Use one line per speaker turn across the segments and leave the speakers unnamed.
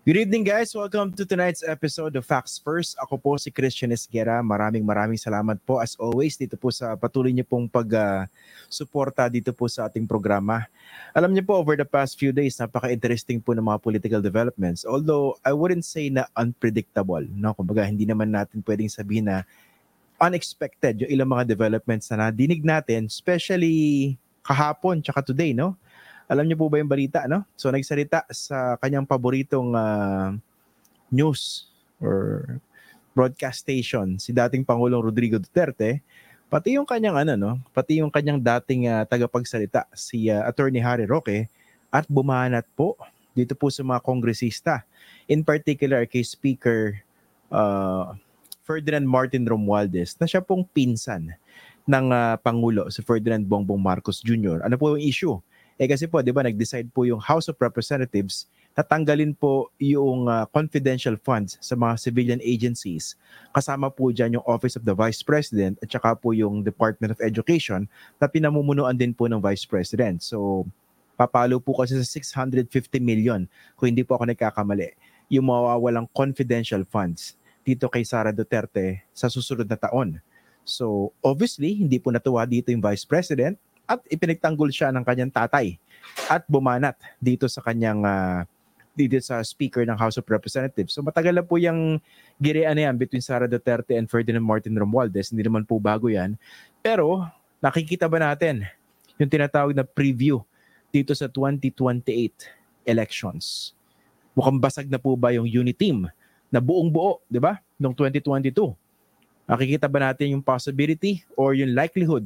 Good evening guys. Welcome to tonight's episode of Facts First. Ako po si Christian Esguera. Maraming maraming salamat po as always dito po sa patuloy niyo pong pag-suporta uh, dito po sa ating programa. Alam niyo po over the past few days napaka-interesting po ng mga political developments. Although I wouldn't say na unpredictable, no? Kumbaga hindi naman natin pwedeng sabihin na unexpected yung ilang mga developments na nadinig natin, especially kahapon tsaka today, no? Alam niyo po ba yung balita, no? So nagsalita sa kanyang paboritong uh, news or broadcast station si dating Pangulong Rodrigo Duterte, pati yung kanyang ano no, pati yung kanyang dating uh, tagapagsalita si uh, Attorney Harry Roque at bumanat po dito po sa mga kongresista. In particular kay Speaker uh, Ferdinand Martin Romualdez na siya pong pinsan ng uh, Pangulo si Ferdinand Bongbong Marcos Jr. Ano po yung issue? Eh kasi po, di ba, nag-decide po yung House of Representatives na tanggalin po yung uh, confidential funds sa mga civilian agencies. Kasama po dyan yung Office of the Vice President at saka po yung Department of Education na pinamumunuan din po ng Vice President. So, papalo po kasi sa 650 million kung hindi po ako nagkakamali yung mawawalang confidential funds dito kay Sara Duterte sa susunod na taon. So, obviously, hindi po natuwa dito yung Vice President at ipinagtanggol siya ng kanyang tatay at bumanat dito sa kanyang uh, dito sa speaker ng House of Representatives. So matagal na po yung girean na yan between Sara Duterte and Ferdinand Martin Romualdez. Hindi naman po bago yan. Pero nakikita ba natin yung tinatawag na preview dito sa 2028 elections? Mukhang basag na po ba yung unity team na buong buo, di ba? Noong 2022. Nakikita ba natin yung possibility or yung likelihood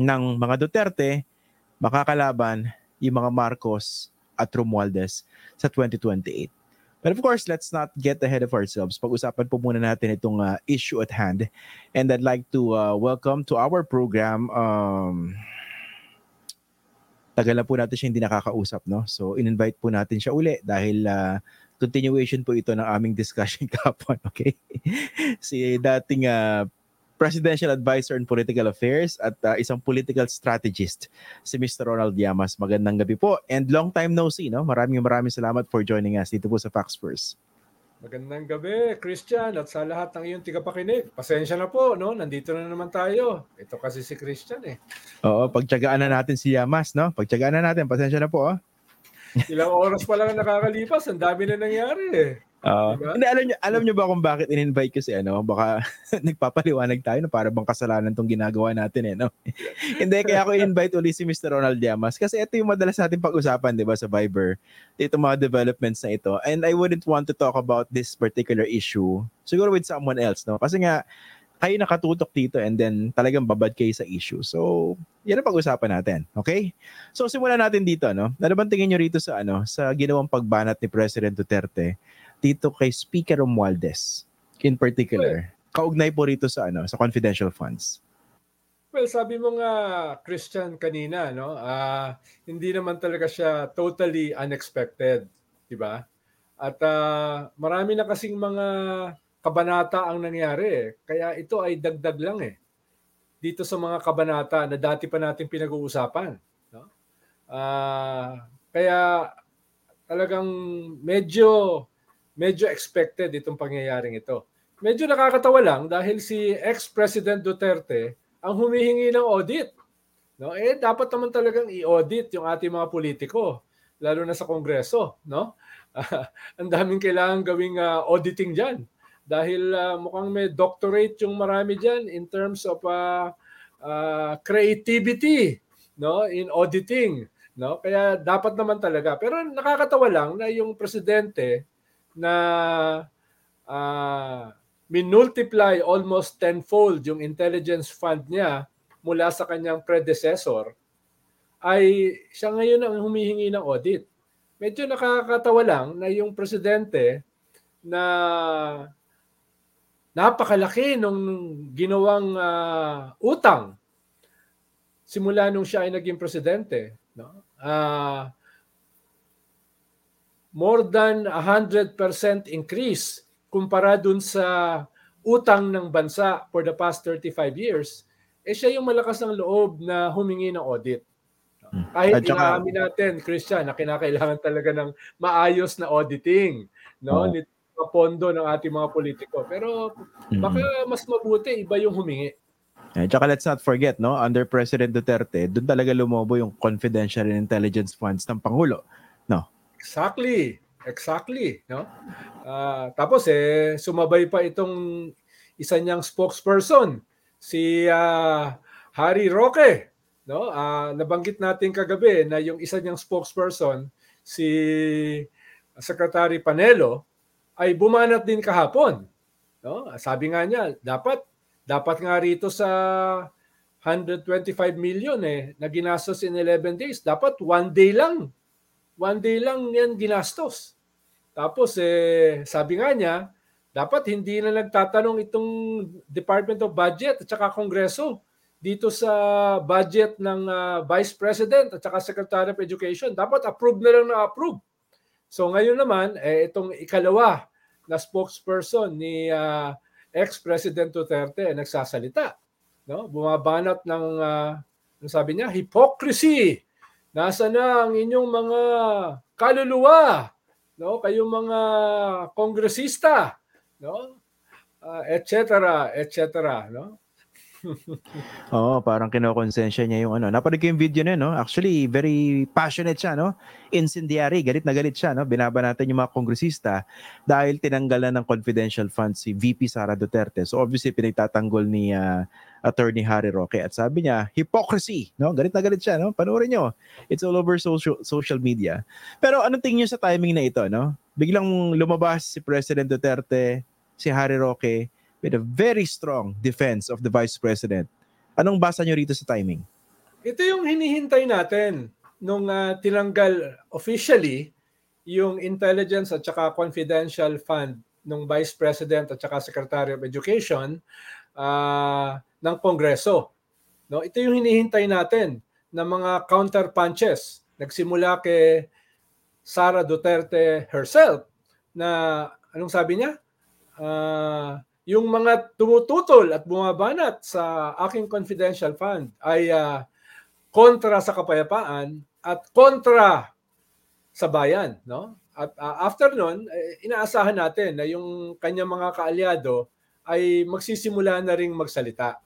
ng mga Duterte makakalaban yung mga Marcos at Romualdez sa 2028. But of course, let's not get ahead of ourselves. Pag-usapan po muna natin itong uh, issue at hand. And I'd like to uh, welcome to our program, um, tagal na po natin siya hindi nakakausap, no? So, in-invite po natin siya uli dahil uh, continuation po ito ng aming discussion kapon, okay? si dating uh, Presidential Advisor on Political Affairs at uh, isang political strategist, si Mr. Ronald Llamas. Magandang gabi po and long time no see. No? Maraming maraming salamat for joining us dito po sa Facts First.
Magandang gabi, Christian, at sa lahat ng iyong tigapakinig. Pasensya na po, no? Nandito na naman tayo. Ito kasi si Christian eh.
Oo, pagtyagaan na natin si Yamas, no? Pagtyagaan na natin, pasensya na po, oh.
Ilang oras pa lang nakakalipas, ang dami na nangyari eh.
Uh, diba? Hindi, alam niyo, alam niyo ba kung bakit in-invite ko si ano? Baka nagpapaliwanag tayo na para bang kasalanan tong ginagawa natin eh, no? Hindi, kaya ako in-invite uli si Mr. Ronald Llamas kasi ito yung madalas natin pag-usapan, di ba, sa Viber. Ito mga developments na ito. And I wouldn't want to talk about this particular issue siguro with someone else, no? Kasi nga, kayo nakatutok dito and then talagang babad kayo sa issue. So, yan ang pag-usapan natin. Okay? So, simulan natin dito, no? Ano bang tingin nyo rito sa, ano, sa ginawang pagbanat ni President Duterte dito kay Speaker Romualdez in particular. Kaugnay po rito sa ano, sa confidential funds.
Well, sabi mo nga Christian kanina, no? Uh, hindi naman talaga siya totally unexpected, 'di ba? At uh, marami na kasing mga kabanata ang nangyari eh. Kaya ito ay dagdag lang eh. Dito sa mga kabanata na dati pa natin pinag-uusapan, no? Uh, kaya talagang medyo medyo expected itong pangyayaring ito. Medyo nakakatawa lang dahil si ex-President Duterte ang humihingi ng audit. No? Eh dapat naman talagang i-audit yung ating mga politiko lalo na sa Kongreso, no? Ang daming kailangan gawing uh, auditing diyan dahil uh, mukhang may doctorate yung marami diyan in terms of uh, uh, creativity, no, in auditing, no? Kaya dapat naman talaga. Pero nakakatawa lang na yung presidente na uh, minultiply almost tenfold yung intelligence fund niya mula sa kanyang predecessor, ay siya ngayon ang humihingi ng audit. Medyo nakakatawa lang na yung presidente na napakalaki nung ginawang uh, utang simula nung siya ay naging presidente. No? Uh, more than 100% increase kumpara dun sa utang ng bansa for the past 35 years, eh siya yung malakas ng loob na humingi ng audit. Hmm. Kahit At saka, natin, Christian, na kinakailangan talaga ng maayos na auditing. no, oh. nito pondo ng ating mga politiko. Pero baka mas mabuti iba yung humingi.
Eh, tsaka let's not forget, no, under President Duterte, doon talaga lumobo yung confidential and intelligence funds ng Pangulo. No?
Exactly. Exactly. No? Uh, tapos eh, sumabay pa itong isa niyang spokesperson, si uh, Harry Roque. No? Uh, nabanggit natin kagabi na yung isa niyang spokesperson, si Secretary Panelo, ay bumanat din kahapon. No? Sabi nga niya, dapat dapat nga rito sa 125 million eh na ginastos in 11 days, dapat one day lang. One day lang yan ginastos. Tapos eh sabi nga niya, dapat hindi na nagtatanong itong Department of Budget at saka Kongreso dito sa budget ng uh, Vice President at saka Secretary of Education. Dapat approve na lang na approve. So ngayon naman, eh, itong ikalawa na spokesperson ni uh, ex-President Duterte nagsasalita. No? Bumabanat ng, uh, sabi niya, hypocrisy. Nasa na ang inyong mga kaluluwa? No? Kayong mga kongresista? No? Uh, et cetera, et cetera. No?
Oo, parang kinokonsensya niya yung ano. Napanood ko yung video niya, no? Actually, very passionate siya, no? Incendiary, galit na galit siya, no? Binaba natin yung mga kongresista dahil tinanggalan ng confidential funds si VP Sara Duterte. So obviously, pinagtatanggol ni uh, Attorney Harry Roque. At sabi niya, hypocrisy, no? Galit na galit siya, no? Panoorin niyo. It's all over social, social media. Pero anong tingin niyo sa timing na ito, no? Biglang lumabas si President Duterte, si Harry Roque, with a very strong defense of the Vice President. Anong basa nyo rito sa timing?
Ito yung hinihintay natin nung uh, tinanggal officially yung intelligence at saka confidential fund ng Vice President at saka Secretary of Education uh, ng Kongreso. No, ito yung hinihintay natin ng mga counter punches. Nagsimula kay Sara Duterte herself na anong sabi niya? Uh, yung mga tumututol at bumabanat sa aking confidential fund ay uh, kontra sa kapayapaan at kontra sa bayan, no? At uh, after nun, eh, inaasahan natin na yung kanyang mga kaalyado ay magsisimula na ring magsalita,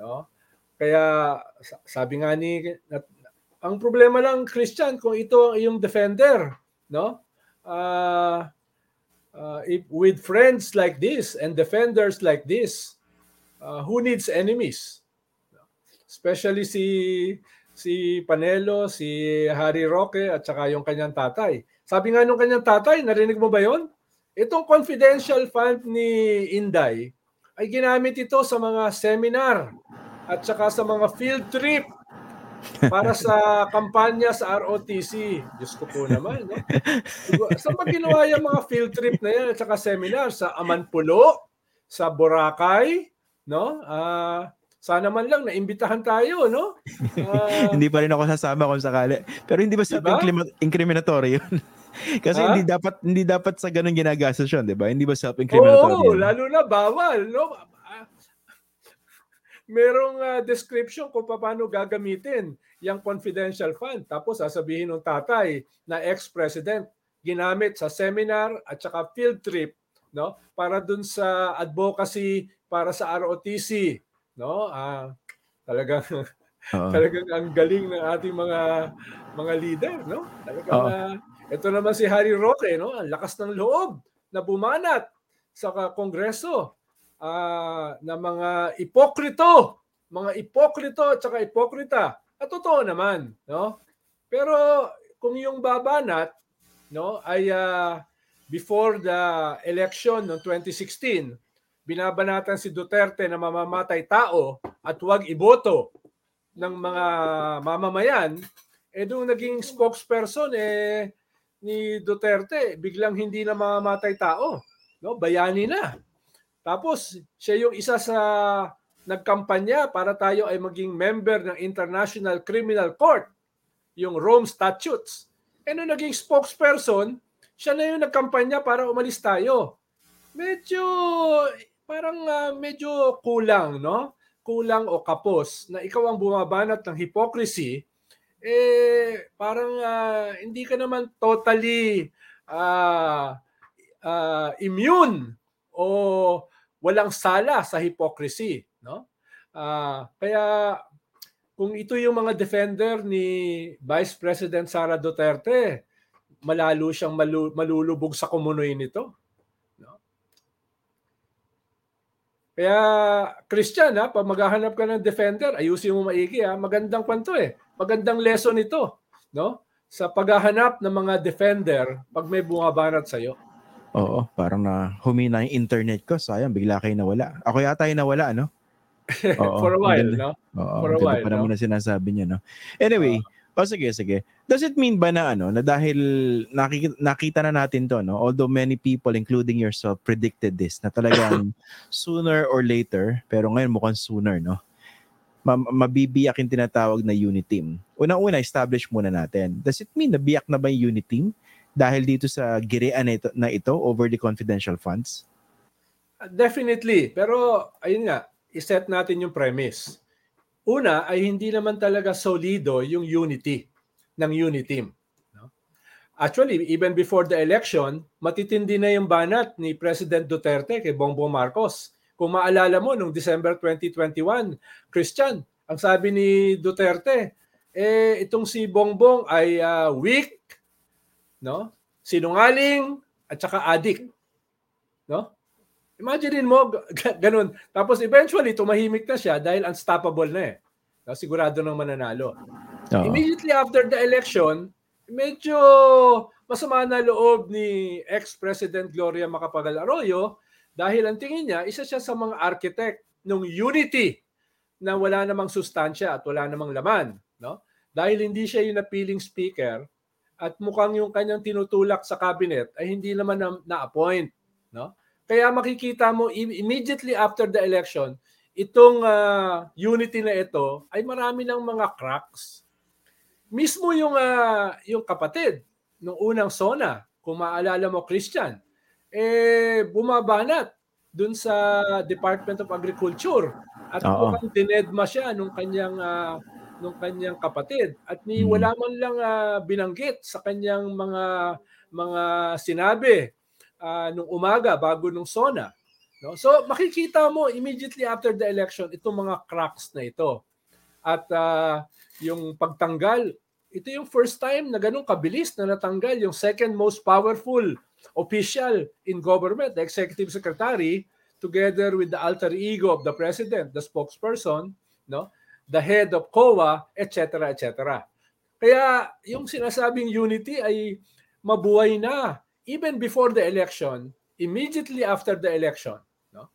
no? Kaya sabi nga ni ang problema lang Christian kung ito yung defender, no? Uh, uh, if with friends like this and defenders like this, uh, who needs enemies? Especially si si Panelo, si Harry Roque at saka yung kanyang tatay. Sabi nga nung kanyang tatay, narinig mo ba yon? Itong confidential fund ni Inday ay ginamit ito sa mga seminar at saka sa mga field trip para sa kampanya sa ROTC. Diyos ko po naman. No? Saan ba ginawa yung mga field trip na yan at saka seminar? Sa Amanpulo? Sa Boracay? No? Uh, sana man lang naimbitahan tayo, no?
Uh, hindi pa rin ako sasama kung sakali. Pero hindi ba sa diba? incriminatory yun? Kasi ha? hindi dapat hindi dapat sa ganun ginagastos yun, 'di ba? Hindi ba self-incriminatory?
Oo, yun? lalo na bawal, no? Merong uh, description kung paano gagamitin yung confidential fund. Tapos sasabihin ng tatay na ex-president ginamit sa seminar at saka field trip no para dun sa advocacy para sa ROTC no ah talagang uh-huh. talagang ang galing ng ating mga mga leader no talagang uh-huh. uh, ito naman si Harry Roque no ang lakas ng loob na bumanat sa kongreso uh, na mga ipokrito, mga ipokrito at saka ipokrita. At totoo naman, no? Pero kung yung babanat, no, ay uh, before the election ng 2016, binabanatan si Duterte na mamamatay tao at huwag iboto ng mga mamamayan, eh doon naging spokesperson eh ni Duterte, biglang hindi na mamamatay tao, no? Bayani na. Tapos siya yung isa sa nagkampanya para tayo ay maging member ng International Criminal Court, yung Rome Statutes. E nung naging spokesperson, siya na yung nagkampanya para umalis tayo. Medyo, parang uh, medyo kulang, no? Kulang o kapos na ikaw ang bumabanat ng hypocrisy, eh parang uh, hindi ka naman totally uh, uh, immune o walang sala sa hypocrisy, no? Uh, kaya kung ito yung mga defender ni Vice President Sara Duterte, malalo siyang malu- malulubog sa kumunoy nito. No? Kaya Christian ha, pag maghahanap ka ng defender, ayusin mo maigi ha, magandang kwento eh. Magandang lesson ito, no? Sa paghahanap ng mga defender pag may bumabanat sa iyo.
Oo, parang na humina yung internet ko. Sayang, bigla kayo nawala. Ako yata yung nawala, no?
Oo, For a while, no?
Oo, For a while, pa naman no? na sinasabi niya, no? Anyway, uh, oh, sige, sige. Does it mean ba na ano, na dahil nakikita, nakita na natin to, no? Although many people, including yourself, predicted this, na talagang sooner or later, pero ngayon mukhang sooner, no? mabibiyak yung tinatawag na unit team. Unang-una, establish muna natin. Does it mean na biyak na ba yung unit team dahil dito sa girean na ito, na ito over the confidential funds?
Definitely. Pero ayun nga, iset natin yung premise. Una ay hindi naman talaga solido yung unity ng unit team. No? Actually, even before the election, matitindi na yung banat ni President Duterte kay Bongbong Marcos. Kung maalala mo, noong December 2021, Christian, ang sabi ni Duterte, eh, itong si Bongbong ay uh, weak, no? sinungaling, at saka addict. No? Imagine mo, ganun. Tapos eventually, tumahimik na siya dahil unstoppable na eh. No, sigurado nang mananalo. Uh-huh. Immediately after the election, medyo masama na loob ni ex-President Gloria Macapagal Arroyo dahil ang tingin niya, isa siya sa mga architect ng unity na wala namang sustansya at wala namang laman. No? Dahil hindi siya yung napiling speaker at mukhang yung kanyang tinutulak sa cabinet ay hindi naman na- na-appoint. No? Kaya makikita mo immediately after the election, itong uh, unity na ito ay marami ng mga cracks. Mismo yung uh, yung kapatid nung unang SONA, kung maalala mo Christian, eh bumabanat dun sa Department of Agriculture at Oo. mukhang dinedma siya nung kanyang uh, nung kanyang kapatid at ni hmm. wala man lang uh, binanggit sa kanyang mga mga sinabi uh, nung umaga bago nung SONA. No? So makikita mo immediately after the election itong mga cracks na ito. At uh, yung pagtanggal, ito yung first time na ganun kabilis na natanggal yung second most powerful official in government, the executive secretary, together with the alter ego of the president, the spokesperson, no? The head of COA, etc., etc. Kaya yung sinasabing unity ay mabuhay na even before the election, immediately after the election. No?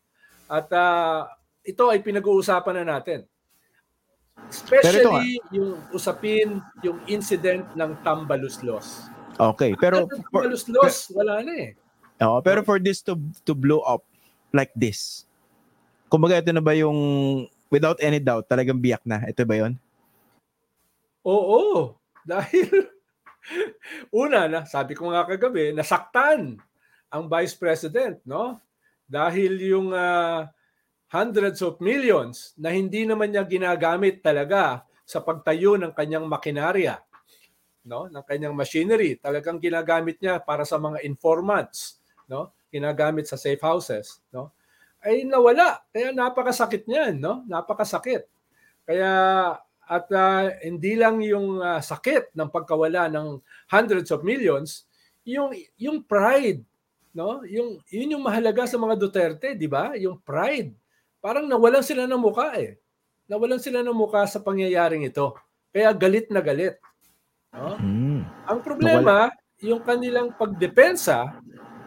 At uh, ito ay pinag-uusapan na natin. Especially yung usapin, yung incident ng Tambaluslos.
Okay, pero
for, Tambaluslos, wala na eh.
Oo, pero for this to to blow up like this, kumbaga ito na ba yung without any doubt, talagang biyak na. Ito ba yon?
Oo, dahil Una na, sabi ko nga kagabi, nasaktan ang Vice President, no? Dahil yung uh, hundreds of millions na hindi naman niya ginagamit talaga sa pagtayo ng kanyang makinarya, no? Ng kanyang machinery, talagang ginagamit niya para sa mga informants, no? Ginagamit sa safe houses, no? Ay nawala. Kaya napakasakit niyan, no? Napakasakit. Kaya at uh, hindi lang yung uh, sakit ng pagkawala ng hundreds of millions, yung yung pride, no? Yung yun yung mahalaga sa mga Duterte, di ba? Yung pride. Parang nawalan sila ng muka eh. Nawalan sila ng muka sa pangyayaring ito. Kaya galit na galit. No? Mm. Ang problema, Nawala. yung kanilang pagdepensa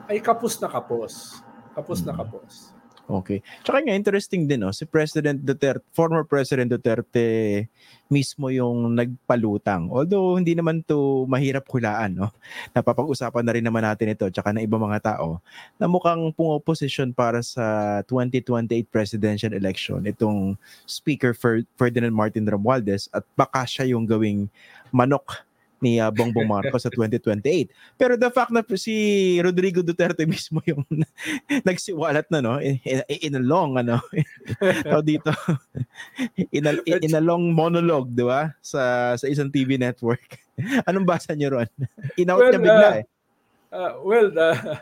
ay kapos na kapos. Kapos mm. na kapos.
Okay. Tsaka nga, interesting din, no? si President Duterte, former President Duterte mismo yung nagpalutang. Although, hindi naman to mahirap hulaan, no? Napapag-usapan na rin naman natin ito, tsaka na ibang mga tao, na mukhang pumoposisyon para sa 2028 presidential election, itong Speaker Ferdinand Martin Romualdez, at baka siya yung gawing manok ni uh, Bongbong Marcos sa 2028. Pero the fact na si Rodrigo Duterte mismo yung nagsiwalat na no in, in a long ano dito in a, in a long monologue, 'di ba? Sa sa isang TV network. Anong basa niyo ron? Inout well, niya bigla uh, eh.
Uh, well, uh,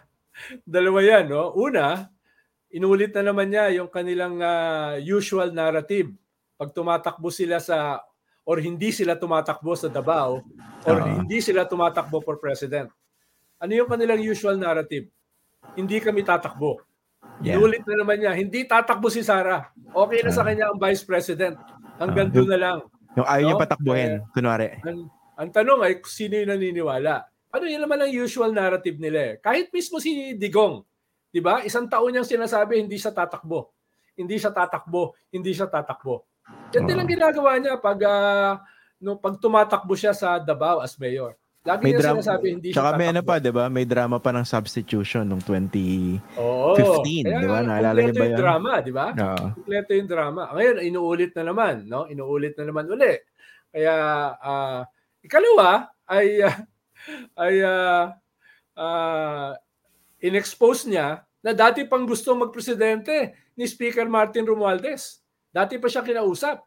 dalawa yan, no? Una, inulit na naman niya yung kanilang uh, usual narrative. Pag tumatakbo sila sa or hindi sila tumatakbo sa Davao or uh-huh. hindi sila tumatakbo for president. Ano yung kanilang usual narrative? Hindi kami tatakbo. Yeah. Inulit na naman niya, hindi tatakbo si Sara. Okay na uh-huh. sa kanya ang vice president. Hanggang uh-huh. doon na lang.
Yung ayaw no? niya patakbuhin, eh, kunwari.
Ang, ang tanong ay sino yung naniniwala. Ano yun naman ang usual narrative nila eh. Kahit mismo si Digong, di ba? Isang taon niyang sinasabi hindi siya tatakbo. Hindi siya tatakbo, hindi siya tatakbo. Yan din ang ginagawa niya pag uh, no, pag tumatakbo siya sa Davao as mayor. Lagi may niya drama, sinasabi hindi
siya may ano pa, 'di ba? May drama pa ng substitution nung 2015, oh, 'di ba? Naalala niyo ba 'yan?
drama, 'di ba? Oo. Kompleto yung drama. Ngayon inuulit na naman, no? Inuulit na naman uli. Kaya uh, ikalawa ay uh, ay uh, uh, inexpose niya na dati pang gusto magpresidente ni Speaker Martin Romualdez. Dati pa siya kinausap.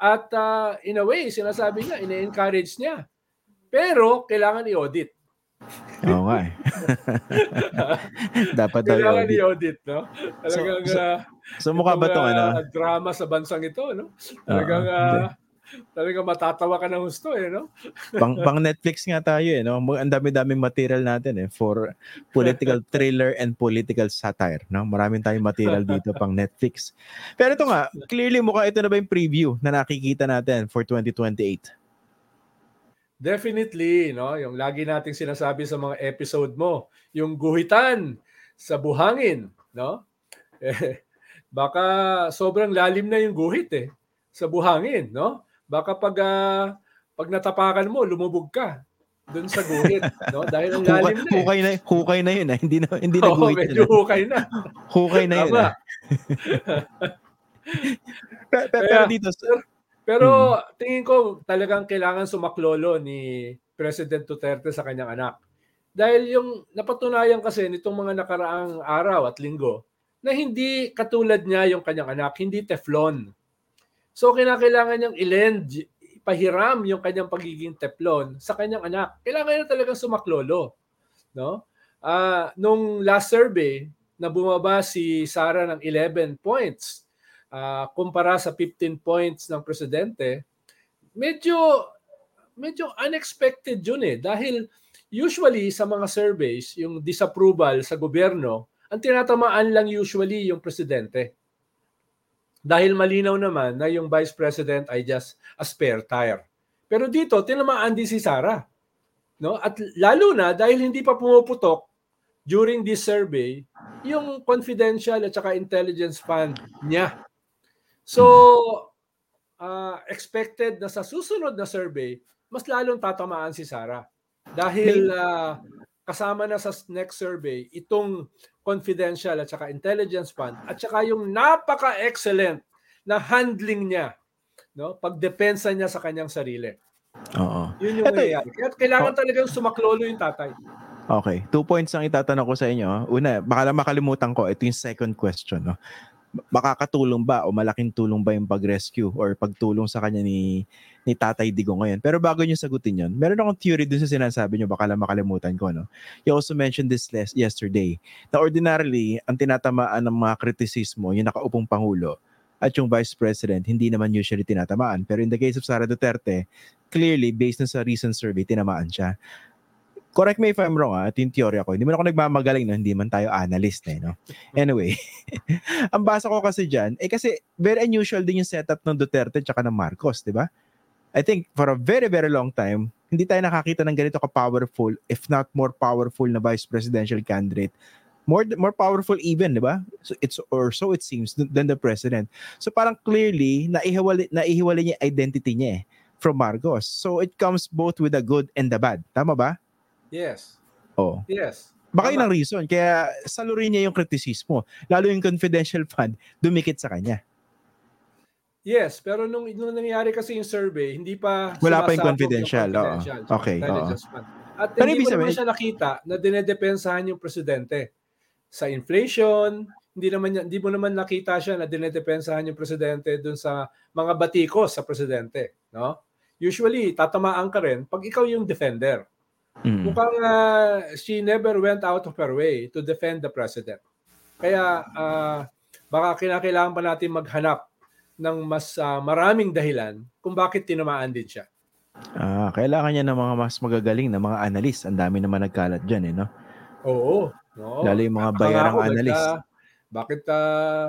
At uh, in a way, sinasabi niya, ine-encourage niya. Pero kailangan i-audit.
Oo nga eh. Dapat daw
Kailangan i-audit, no? Talagang, so, so,
so mukha ba itong ano?
drama sa bansang ito, no? Talagang, uh, Talaga matatawa ka ng gusto eh, no?
pang, pang Netflix nga tayo eh, no? Ang dami-daming material natin eh for political thriller and political satire, no? Maraming tayong material dito pang Netflix. Pero ito nga, clearly mukha ito na ba yung preview na nakikita natin for 2028?
Definitely, no? Yung lagi nating sinasabi sa mga episode mo, yung guhitan sa buhangin, no? Eh, baka sobrang lalim na yung guhit eh sa buhangin, no? Baka pag uh, pag natapakan mo, lumubog ka doon sa guhit, no? Dahil ang lalim
na. Eh. Hukay na, hukay na 'yun, ah. hindi na hindi na
guhit. Oh, medyo hukay na.
hukay na 'yun. Ah. pero, pero dito
pero, pero hmm. tingin ko talagang kailangan sumaklolo ni President Duterte sa kanyang anak. Dahil yung napatunayan kasi nitong mga nakaraang araw at linggo na hindi katulad niya yung kanyang anak, hindi teflon. So kinakailangan niyang ilend, pahiram yung kanyang pagiging teflon sa kanyang anak. Kailangan niya talagang sumaklolo. No? Uh, nung last survey, na bumaba si Sara ng 11 points uh, kumpara sa 15 points ng presidente, medyo medyo unexpected yun eh. Dahil usually sa mga surveys, yung disapproval sa gobyerno, ang tinatamaan lang usually yung presidente. Dahil malinaw naman na yung Vice President ay just a spare tire. Pero dito, tinamaan din si Sara. No? At lalo na dahil hindi pa pumuputok during this survey yung confidential at saka intelligence fund niya. So, uh, expected na sa susunod na survey, mas lalong tatamaan si Sara. Dahil uh, kasama na sa next survey itong confidential at saka intelligence fund at saka yung napaka-excellent na handling niya no pagdepensa niya sa kanyang sarili.
Oo.
Yun yung nangyayari. Kaya kailangan oh. talagang sumaklolo yung tatay.
Okay. Two points ang itatanong ko sa inyo. Una, baka lang makalimutan ko, ito yung second question. No? makakatulong ba o malaking tulong ba yung pag-rescue or pagtulong sa kanya ni ni Tatay Digo ngayon. Pero bago niyo sagutin yon, meron akong theory dun sa sinasabi niyo, baka lang makalimutan ko. No? You also mentioned this last, yesterday, na ordinarily, ang tinatamaan ng mga kritisismo, yung nakaupong Pangulo, at yung Vice President, hindi naman usually tinatamaan. Pero in the case of Sara Duterte, clearly, based na sa recent survey, tinamaan siya correct me if I'm wrong, ha? ito yung teorya ko. Hindi man ako nagmamagaling, no? hindi man tayo analyst, eh, no? Anyway, ang basa ko kasi dyan, eh kasi very unusual din yung setup ng Duterte at ng Marcos, di ba? I think for a very, very long time, hindi tayo nakakita ng ganito ka-powerful, if not more powerful na vice presidential candidate. More more powerful even, di ba? So it's or so it seems than the president. So parang clearly naihiwalay naihiwalay niya identity niya eh, from Marcos. So it comes both with the good and the bad. Tama ba?
Yes.
Oh.
Yes.
Baka yun ang reason. Kaya salurin niya yung kritisismo. Lalo yung confidential fund, dumikit sa kanya.
Yes, pero nung, nung nangyari kasi yung survey, hindi pa
Wala pa yung confidential. Yung confidential oh. Okay. Oh.
At pero hindi mo naman siya nakita na dinedepensahan yung presidente. Sa inflation, hindi naman hindi mo naman nakita siya na dinedepensahan yung presidente dun sa mga batikos sa presidente, no? Usually tatamaan ka rin pag ikaw yung defender. Mm. Mukhang uh, she never went out of her way to defend the president. Kaya uh, baka kinakailangan pa natin maghanap ng mas uh, maraming dahilan kung bakit tinamaan din siya.
Ah, kailangan niya ng mga mas magagaling na mga analyst. Ang dami naman nagkalat diyan eh, no?
Oo. No?
Lalo yung mga bayarang ako, analyst.
Bakit, uh, bakit uh,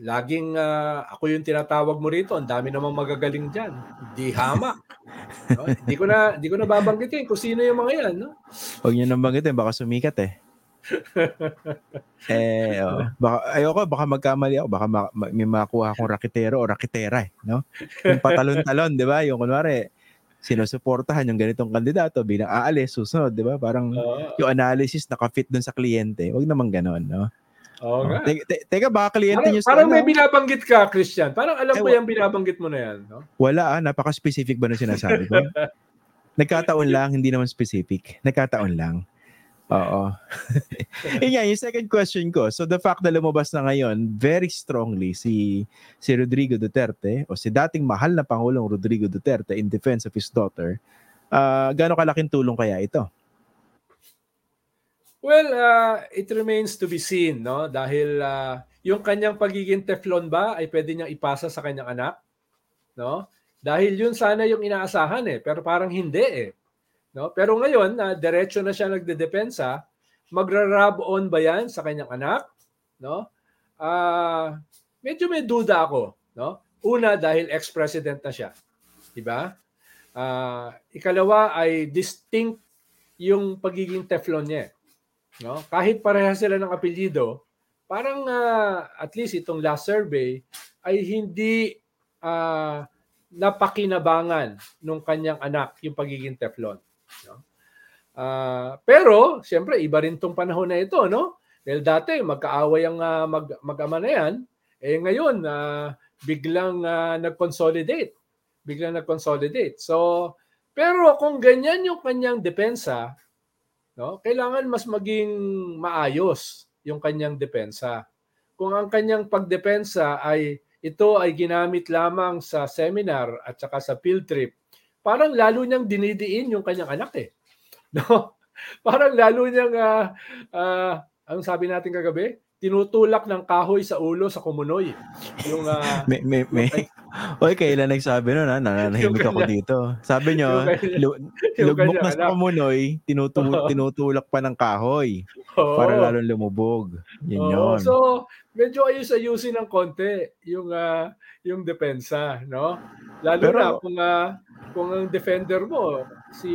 laging uh, ako yung tinatawag mo rito, ang dami namang magagaling diyan. Di hama. no? Hindi ko na hindi ko na babanggitin kung sino yung mga 'yan, no?
Huwag niyo nang banggitin, baka sumikat eh. eh, oh, baka, ayoko, baka magkamali ako, baka ma- ma- may makuha akong raketero o raketera eh, no? Yung patalon-talon, di ba? Yung kunwari, sinusuportahan yung ganitong kandidato bilang aalis, susunod, di ba? Parang uh, yung analysis nakafit dun sa kliyente. Huwag naman ganon, no?
Oo oh, nga.
Te- te- teka, baka kliyente
parang,
nyo
sa Parang ano? may binabanggit ka, Christian. Parang alam eh, ko yung binabanggit mo na yan. No?
Wala ah, napaka-specific ba ng sinasabi ko? Nagkataon lang, hindi naman specific. Nagkataon lang. Oo. Yun nga, yung second question ko. So the fact na lumabas na ngayon very strongly si si Rodrigo Duterte o si dating mahal na Pangulong Rodrigo Duterte in defense of his daughter, uh, gaano kalaking tulong kaya ito?
Well, uh, it remains to be seen, no? Dahil uh, yung kanyang pagiging Teflon ba ay pwede niyang ipasa sa kanyang anak, no? Dahil yun sana yung inaasahan eh, pero parang hindi eh. No? Pero ngayon, na diretso na siya nagdedepensa, magra-rub on ba yan sa kanyang anak? No? Uh, medyo may duda ako. No? Una, dahil ex-president na siya. Diba? Uh, ikalawa ay distinct yung pagiging Teflon niya. No? Kahit pareha sila ng apelyido, parang uh, at least itong last survey ay hindi uh, napakinabangan nung kanyang anak yung pagiging Teflon. No? Uh, pero, siyempre, iba rin tong panahon na ito, no? Dahil dati, magkaaway ang uh, mag, mag-ama na yan. Eh ngayon, uh, biglang uh, nag-consolidate. Biglang nag-consolidate. So, pero kung ganyan yung kanyang depensa, no, kailangan mas maging maayos yung kanyang depensa. Kung ang kanyang pagdepensa ay ito ay ginamit lamang sa seminar at saka sa field trip parang lalo niyang dinidiin yung kanyang anak eh. No? Parang lalo niyang uh, uh, ang sabi natin kagabi, tinutulak ng kahoy sa ulo sa kumunoy. Yung uh,
may may may Oy, kailan nagsabi noon ha? Nananahimik ako dito. Sabi niyo, lugmok na sa kumunoy, tinutul tinutulak pa ng kahoy oh. para lalong lumubog. Yun oh, yun.
So, medyo ayus-ayusin ng konti yung uh, yung depensa, no? Lalo Pero, na kung uh, kung ang defender mo si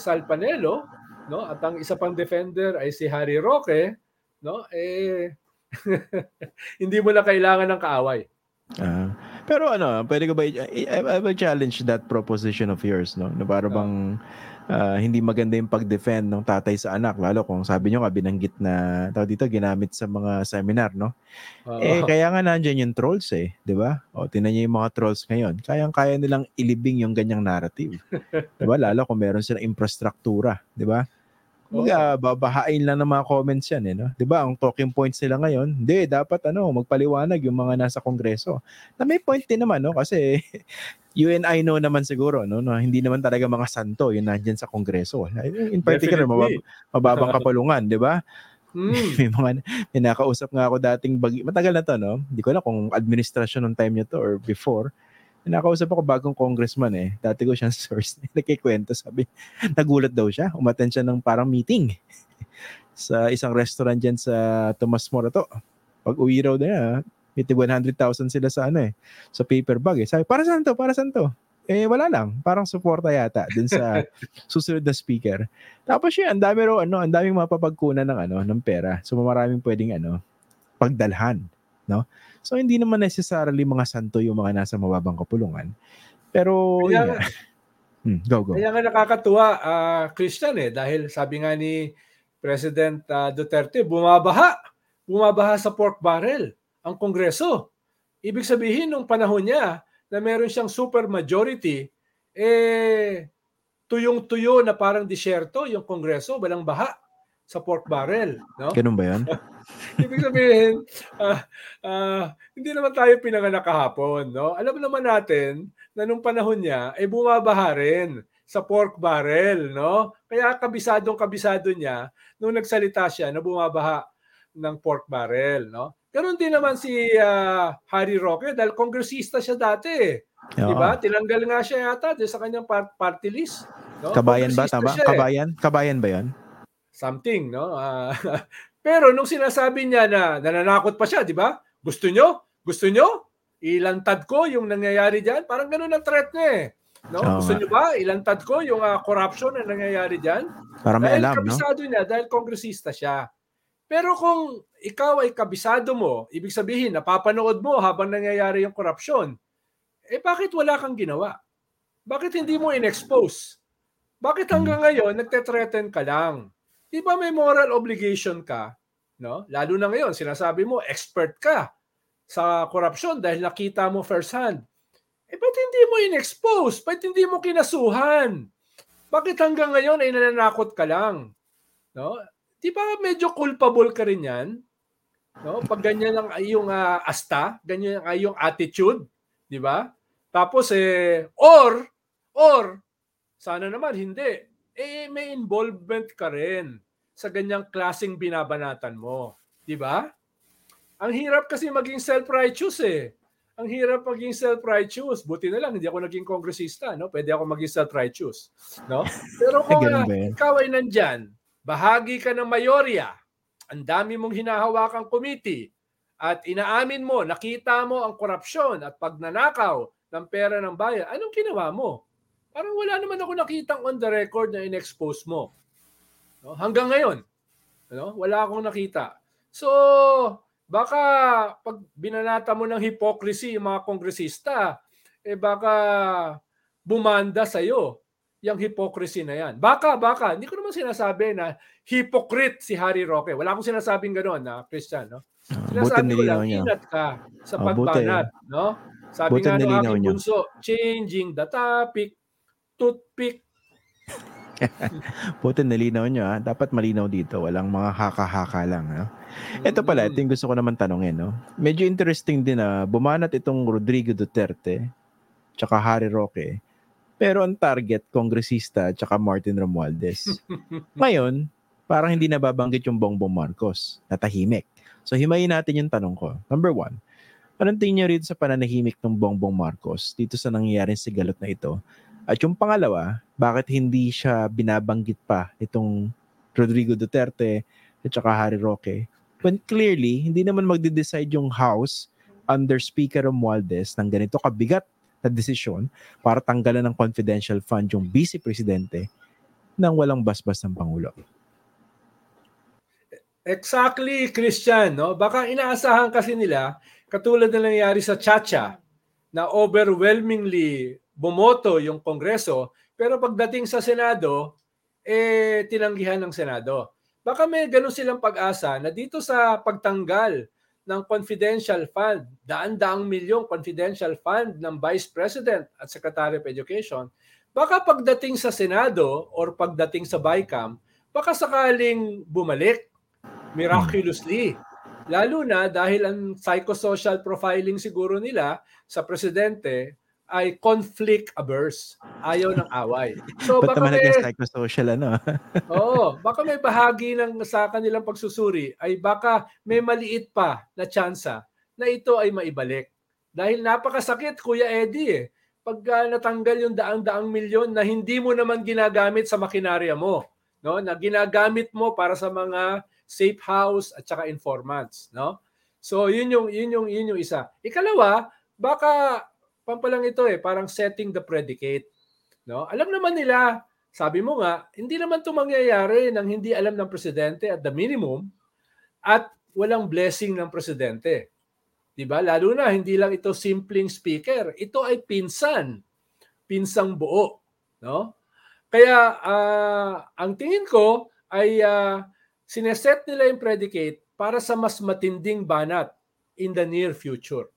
Sal Panelo, no? At ang isa pang defender ay si Harry Roque, no? Eh hindi mo na kailangan ng kaaway.
Uh, pero ano, pwede ko ba I, I, I challenge that proposition of yours, no? Na para bang uh, hindi maganda yung pag-defend ng tatay sa anak lalo kung sabi niyo nga binanggit na tao dito ginamit sa mga seminar no? Uh, eh kaya nga nandiyan yung trolls eh di ba? O tinan niyo yung mga trolls ngayon. Kayang kaya nilang ilibing yung ganyang narrative di ba? Lalo kung meron silang infrastruktura di ba Mga babahain lang ng mga comments yan eh, no? 'Di ba? Ang talking points nila ngayon, hindi dapat ano, magpaliwanag yung mga nasa kongreso. Na may point din naman, no? Kasi you and I know naman siguro, no, no hindi naman talaga mga santo yung nandiyan sa kongreso. In particular, mabab- mababang kapalungan, 'di ba? Mm. may mga may nakausap nga ako dating bagi, matagal na to, no? Hindi ko na kung administration ng time niya to or before. Nakausap ako bagong congressman eh. Dati ko siyang source. Nagkikwento, sabi, nagulat daw siya. Umaten siya ng parang meeting sa isang restaurant dyan sa Tomas Morato. Pag uwi raw na, may 100,000 sila sa ano eh, sa paper bag eh. Sabi, para saan to? Para saan to? Eh, wala lang. Parang suporta yata dun sa susunod na speaker. Tapos yun, ang dami raw, ano, ang daming mapapagkunan ng, ano, ng pera. So, maraming pwedeng, ano, pagdalhan. No? So hindi naman necessarily mga santo yung mga nasa mababang kapulungan. Pero Kaya, yeah. hmm, go go.
Kaya nga nakakatuwa uh, Christian eh dahil sabi nga ni President uh, Duterte bumabaha. Bumabaha sa pork barrel ang Kongreso. Ibig sabihin nung panahon niya na meron siyang super majority eh tuyong-tuyo na parang disyerto yung Kongreso, walang baha sa pork barrel, no?
Ganun ba 'yan?
Ibig sabihin, uh, uh, hindi naman tayo pinanganak kahapon. No? Alam naman natin na nung panahon niya, ay eh, bumabaha rin sa pork barrel, no? Kaya kabisadong kabisado niya nung nagsalita siya na bumabaha ng pork barrel, no? Ganon din naman si uh, Harry Roque dahil kongresista siya dati. Di ba? Tinanggal nga siya yata sa kanyang party list.
No? Kabayan ba? Tama? Siya, eh. Kabayan? Kabayan ba yan?
Something, no? Uh, pero nung sinasabi niya na nananakot pa siya, di ba? Gusto nyo? Gusto nyo? Ilantad ko yung nangyayari diyan. Parang ganun ang threat niya eh. No? Oh, Gusto niyo ba ilantad ko yung uh, corruption na nangyayari diyan?
Para may dahil alam,
kabisado
no?
niya dahil kongresista siya. Pero kung ikaw ay kabisado mo, ibig sabihin napapanood mo habang nangyayari yung corruption, eh bakit wala kang ginawa? Bakit hindi mo in-expose? Bakit hanggang hmm. ngayon nagte-threaten ka lang? Di ba may moral obligation ka? No? Lalo na ngayon, sinasabi mo, expert ka sa corruption dahil nakita mo first hand. Eh, ba't hindi mo in-expose? Ba't hindi mo kinasuhan? Bakit hanggang ngayon ay nananakot ka lang? No? Di ba medyo culpable ka rin yan? No? Pag ganyan ang iyong uh, asta, ganyan ang iyong attitude, di ba? Tapos eh, or, or, sana naman hindi, eh may involvement ka rin sa ganyang klasing binabanatan mo. Di ba? Ang hirap kasi maging self-righteous eh ang hirap maging self-righteous. Buti na lang, hindi ako naging kongresista, no? Pwede ako maging self-righteous, no? Pero kung uh, ikaw ay nandyan, bahagi ka ng mayorya, ang dami mong hinahawakang committee, at inaamin mo, nakita mo ang korupsyon at pagnanakaw ng pera ng bayan, anong ginawa mo? Parang wala naman ako nakitang on the record na in-expose mo. No? Hanggang ngayon, no? wala akong nakita. So, baka pag binanata mo ng hypocrisy yung mga kongresista, eh baka bumanda sa iyo yung hypocrisy na yan. Baka, baka. Hindi ko naman sinasabi na hypocrite si Harry Roque. Wala akong sinasabing gano'n na Christian. No?
Ah, Sinasabi ko lang,
niya. ingat ka sa ah, pagbanat. No? Sabi nga ng aking bunso, changing the topic, toothpick,
Buti nalinaw nyo ha. Dapat malinaw dito. Walang mga haka-haka lang. No? Ito pala, ito yung gusto ko naman tanongin. No? Medyo interesting din na bumanat itong Rodrigo Duterte tsaka Harry Roque. Pero ang target, kongresista tsaka Martin Romualdez. Ngayon, parang hindi nababanggit yung Bongbong Marcos. Natahimik. So himayin natin yung tanong ko. Number one, anong tingin niyo rito sa pananahimik ng Bongbong Marcos dito sa nangyayaring sigalot na ito? At yung pangalawa, bakit hindi siya binabanggit pa itong Rodrigo Duterte at saka Harry Roque? When clearly, hindi naman magde-decide yung House under Speaker Romualdez ng ganito kabigat na desisyon para tanggalan ng confidential fund yung vice presidente nang walang basbas ng Pangulo.
Exactly, Christian. No? Baka inaasahan kasi nila, katulad na nangyari sa Chacha, na overwhelmingly bumoto yung Kongreso, pero pagdating sa Senado, eh tinanggihan ng Senado. Baka may ganun silang pag-asa na dito sa pagtanggal ng confidential fund, daan-daang milyong confidential fund ng Vice President at Secretary of Education, baka pagdating sa Senado or pagdating sa BICAM, baka sakaling bumalik miraculously. Lalo na dahil ang psychosocial profiling siguro nila sa presidente ay conflict averse. Ayaw ng away.
So Ba't baka may psychosocial ano?
Oo, baka may bahagi ng sa kanilang pagsusuri ay baka may maliit pa na tsansa na ito ay maibalik. Dahil napakasakit Kuya Eddie eh. Pag uh, natanggal yung daang-daang milyon na hindi mo naman ginagamit sa makinarya mo, no? Na ginagamit mo para sa mga safe house at saka informants, no? So yun yung yun yung yun yung isa. Ikalawa, baka pampalang ito eh, parang setting the predicate. No? Alam naman nila, sabi mo nga, hindi naman ito mangyayari nang hindi alam ng presidente at the minimum at walang blessing ng presidente. 'Di ba? Lalo na hindi lang ito simpleng speaker, ito ay pinsan, pinsang buo, no? Kaya uh, ang tingin ko ay uh, sineset nila yung predicate para sa mas matinding banat in the near future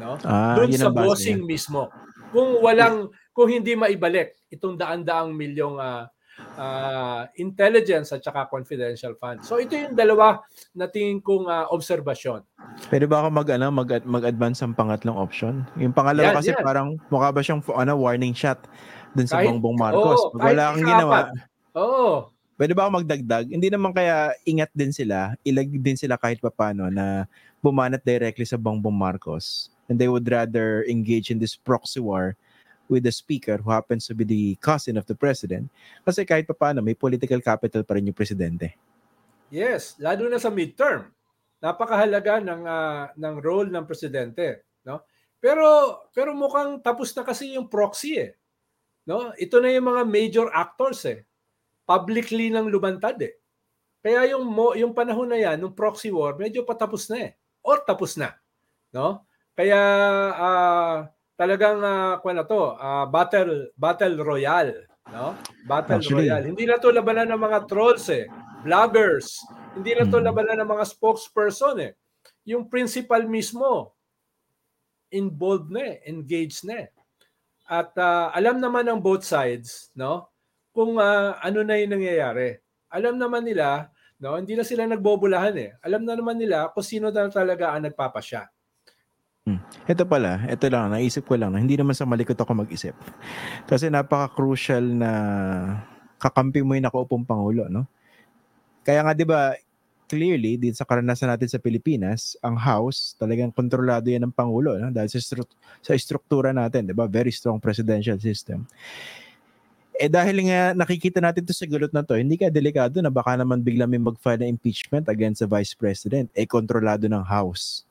no? Ah, Doon sa bossing niya. mismo. Kung walang kung hindi maibalik itong daan-daang milyong uh, uh, intelligence at saka confidential fund. So ito yung dalawa na tingin kong uh, obserbasyon.
Pwede ba ako mag ano mag mag-advance ang pangatlong option? Yung pangalawa yan, kasi yan. parang mukha ba siyang ano warning shot dun sa kahit, Bongbong Marcos. Oh, Pag wala kang ginawa.
Oo. Oh.
Pwede ba ako magdagdag? Hindi naman kaya ingat din sila, ilag din sila kahit papano na bumanat directly sa Bongbong Marcos and they would rather engage in this proxy war with the speaker who happens to be the cousin of the president. Kasi kahit paano, may political capital pa rin yung presidente.
Yes, lalo na sa midterm. Napakahalaga ng uh, ng role ng presidente, no? Pero pero mukhang tapos na kasi yung proxy eh. No? Ito na yung mga major actors eh. Publicly nang lumantad eh. Kaya yung mo, yung panahon na yan, ng proxy war, medyo patapos na eh. Or tapos na, no? Kaya uh, talagang uh, na to, uh, battle battle royale, no? Battle Actually, royale. Hindi na to labanan ng mga trolls eh, vloggers. Hindi na to hmm. labanan ng mga spokesperson eh. Yung principal mismo involved na eh, engaged na eh. At uh, alam naman ng both sides, no? Kung uh, ano na 'yung nangyayari. Alam naman nila, no? Hindi na sila nagbobolahan eh. Alam na naman nila kung sino na talaga ang nagpapasya.
Hmm. Ito pala, ito lang, naisip ko lang hindi naman sa malikot ako mag-isip. Kasi napaka-crucial na kakampi mo yung nakaupong Pangulo, no? Kaya nga 'di ba, clearly din sa karanasan natin sa Pilipinas, ang House talagang kontrolado 'yan ng pangulo, no? Dahil sa, stru- sa struktura natin, 'di ba? Very strong presidential system. Eh dahil nga nakikita natin to sa gulot na to, hindi ka delikado na baka naman bigla may mag-file na impeachment against the Vice President, eh kontrolado ng House.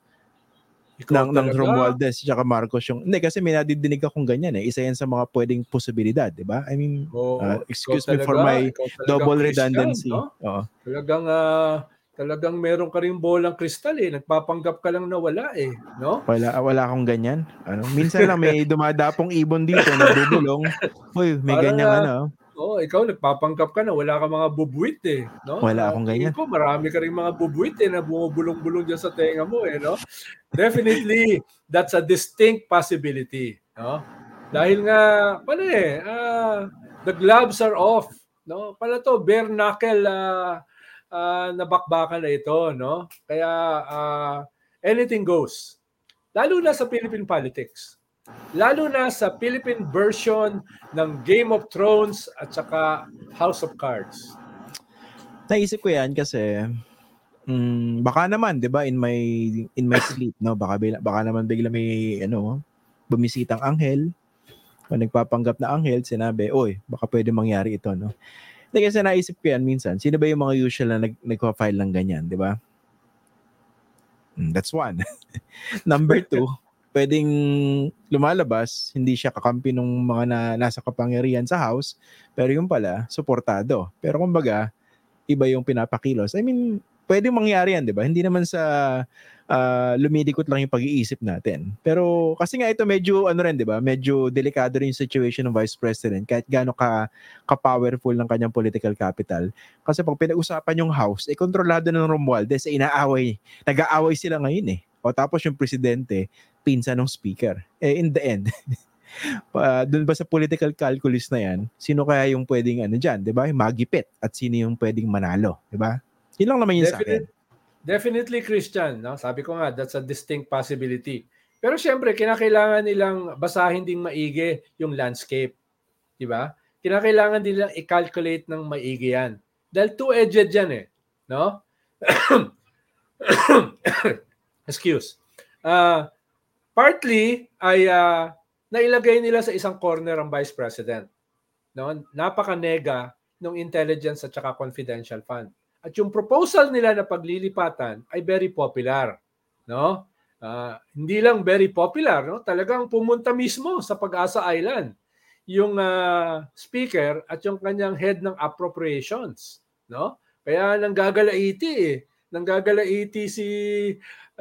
Ikaw ng, ng Romualdez at Marcos yung hindi kasi may nadidinig akong ganyan eh. Isa yan sa mga pwedeng posibilidad di ba? I mean oh, uh, excuse me talaga, for my double Christian, redundancy. no?
Oo. talagang uh, talagang meron ka ring bolang kristal eh. Nagpapanggap ka lang na wala eh no?
Wala wala akong ganyan. Ano minsan lang may dumadapong ibon dito na bubulong hoy may Para, ganyan ano
oh, ikaw nagpapanggap ka na wala ka mga bubuit eh, no?
Wala akong ganyan.
Ko marami ka ring mga bubuit eh na bumubulong-bulong diyan sa tenga mo eh, no? Definitely that's a distinct possibility, no? Dahil nga pala eh, uh, the gloves are off, no? Pala to bare knuckle uh, uh, na bakbakan na ito, no? Kaya uh, anything goes. Lalo na sa Philippine politics. Lalo na sa Philippine version ng Game of Thrones at saka House of Cards.
Naisip ko 'yan kasi mm, baka naman 'di ba in my in my sleep no baka baka naman bigla may ano bumisitang anghel o nagpapanggap na anghel sinabi oy baka pwede mangyari ito no Hindi kasi naisip ko yan minsan sino ba yung mga usual na nag nagpa-file ng ganyan 'di ba mm, That's one. Number two, pwedeng lumalabas, hindi siya kakampi ng mga na, nasa kapangyarihan sa house, pero yung pala, suportado. Pero kumbaga, iba yung pinapakilos. I mean, pwedeng mangyari yan, di ba? Hindi naman sa uh, lumidikot lang yung pag-iisip natin. Pero kasi nga ito medyo ano rin, 'di ba? Medyo delikado rin yung situation ng Vice President kahit gaano ka ka-powerful ng kanyang political capital. Kasi pag pinag-usapan yung House, eh kontrolado ng Romualdez, eh, inaaway. Nag-aaway sila ngayon eh. O tapos yung presidente, pinsa ng speaker. Eh, in the end, uh, dun ba sa political calculus na yan, sino kaya yung pwedeng ano dyan, di ba? Magipit at sino yung pwedeng manalo, di ba? Yun lang naman yun Definite, sa akin.
Definitely Christian, no? Sabi ko nga, that's a distinct possibility. Pero syempre, kinakailangan nilang basahin ding maigi yung landscape. Di ba? Kinakailangan nilang i-calculate ng maigi yan. Dahil two-edged yan eh. No? Excuse. Uh, partly ay uh, nailagay nila sa isang corner ang Vice President. No? Napaka-nega ng intelligence at saka confidential fund. At yung proposal nila na paglilipatan ay very popular. No? Uh, hindi lang very popular, no? talagang pumunta mismo sa Pag-asa Island yung uh, speaker at yung kanyang head ng appropriations. No? Kaya nanggagalaiti eh. Nanggagalaiti si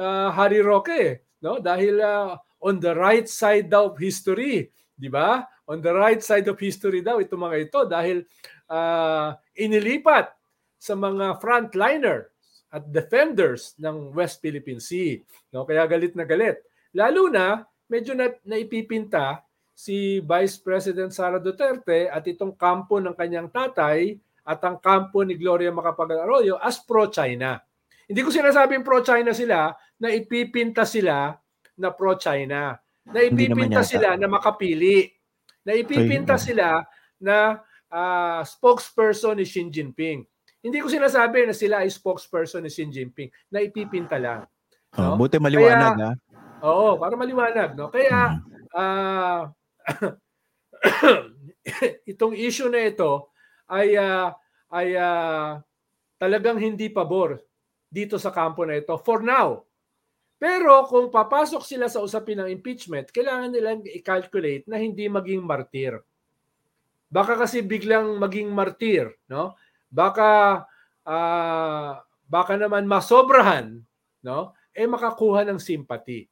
uh, Harry Roque no? Dahil uh, on the right side daw of history, 'di ba? On the right side of history daw itong mga ito dahil uh, inilipat sa mga frontliner at defenders ng West Philippine Sea, no? Kaya galit na galit. Lalo na medyo na naipipinta si Vice President Sara Duterte at itong kampo ng kanyang tatay at ang kampo ni Gloria Macapagal Arroyo as pro-China. Hindi ko sinasabing pro-China sila na ipipinta sila na pro-China. Na ipipinta sila na makapili. Na ipipinta Ay, sila na uh, spokesperson ni Xi Jinping. Hindi ko sinasabi na sila ay spokesperson ni Xi Jinping. Na ipipinta lang.
No? Oh, buti maliwanag Kaya, ha.
Oo, para maliwanag. No? Kaya, uh, itong issue na ito ay uh, ay uh, talagang hindi pabor dito sa kampo na ito for now. Pero kung papasok sila sa usapin ng impeachment, kailangan nilang i-calculate na hindi maging martir. Baka kasi biglang maging martir, no? Baka uh, baka naman masobrahan, no? Eh makakuha ng sympathy.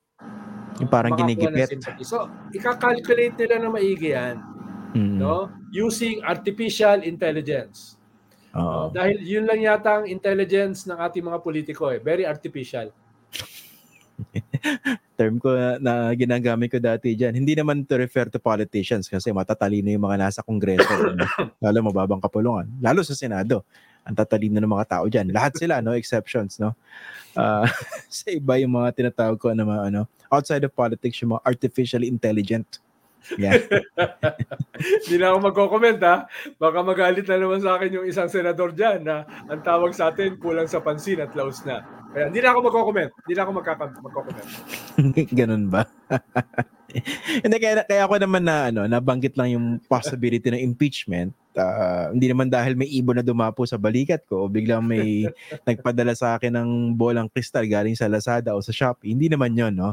Yung parang ginigipit.
So, ika-calculate nila na maigi yan. Mm. No? Using artificial intelligence. Uh, dahil yun lang yata ang intelligence ng ating mga politiko eh. Very artificial.
Term ko na, na ginagamit ko dati dyan. Hindi naman to refer to politicians kasi matatalino yung mga nasa kongreso. lalo mababang kapulungan. Lalo sa Senado. Ang tatalino ng mga tao dyan. Lahat sila, no exceptions. no uh, Sa iba yung mga tinatawag ko na mga ano, outside of politics, yung mga artificially intelligent. Yeah.
Hindi na ako magko-comment ha. Baka magalit na naman sa akin yung isang senador dyan na ang tawag sa atin kulang sa pansin at laos na. Kaya hindi na ako magko-comment. Hindi na ako magko-comment.
Ganun ba? Hindi kaya kaya ako naman na ano, nabanggit lang yung possibility ng impeachment. Uh, hindi naman dahil may ibon na dumapo sa balikat ko o biglang may nagpadala sa akin ng bolang kristal galing sa Lazada o sa Shopee. Hindi naman 'yon, no.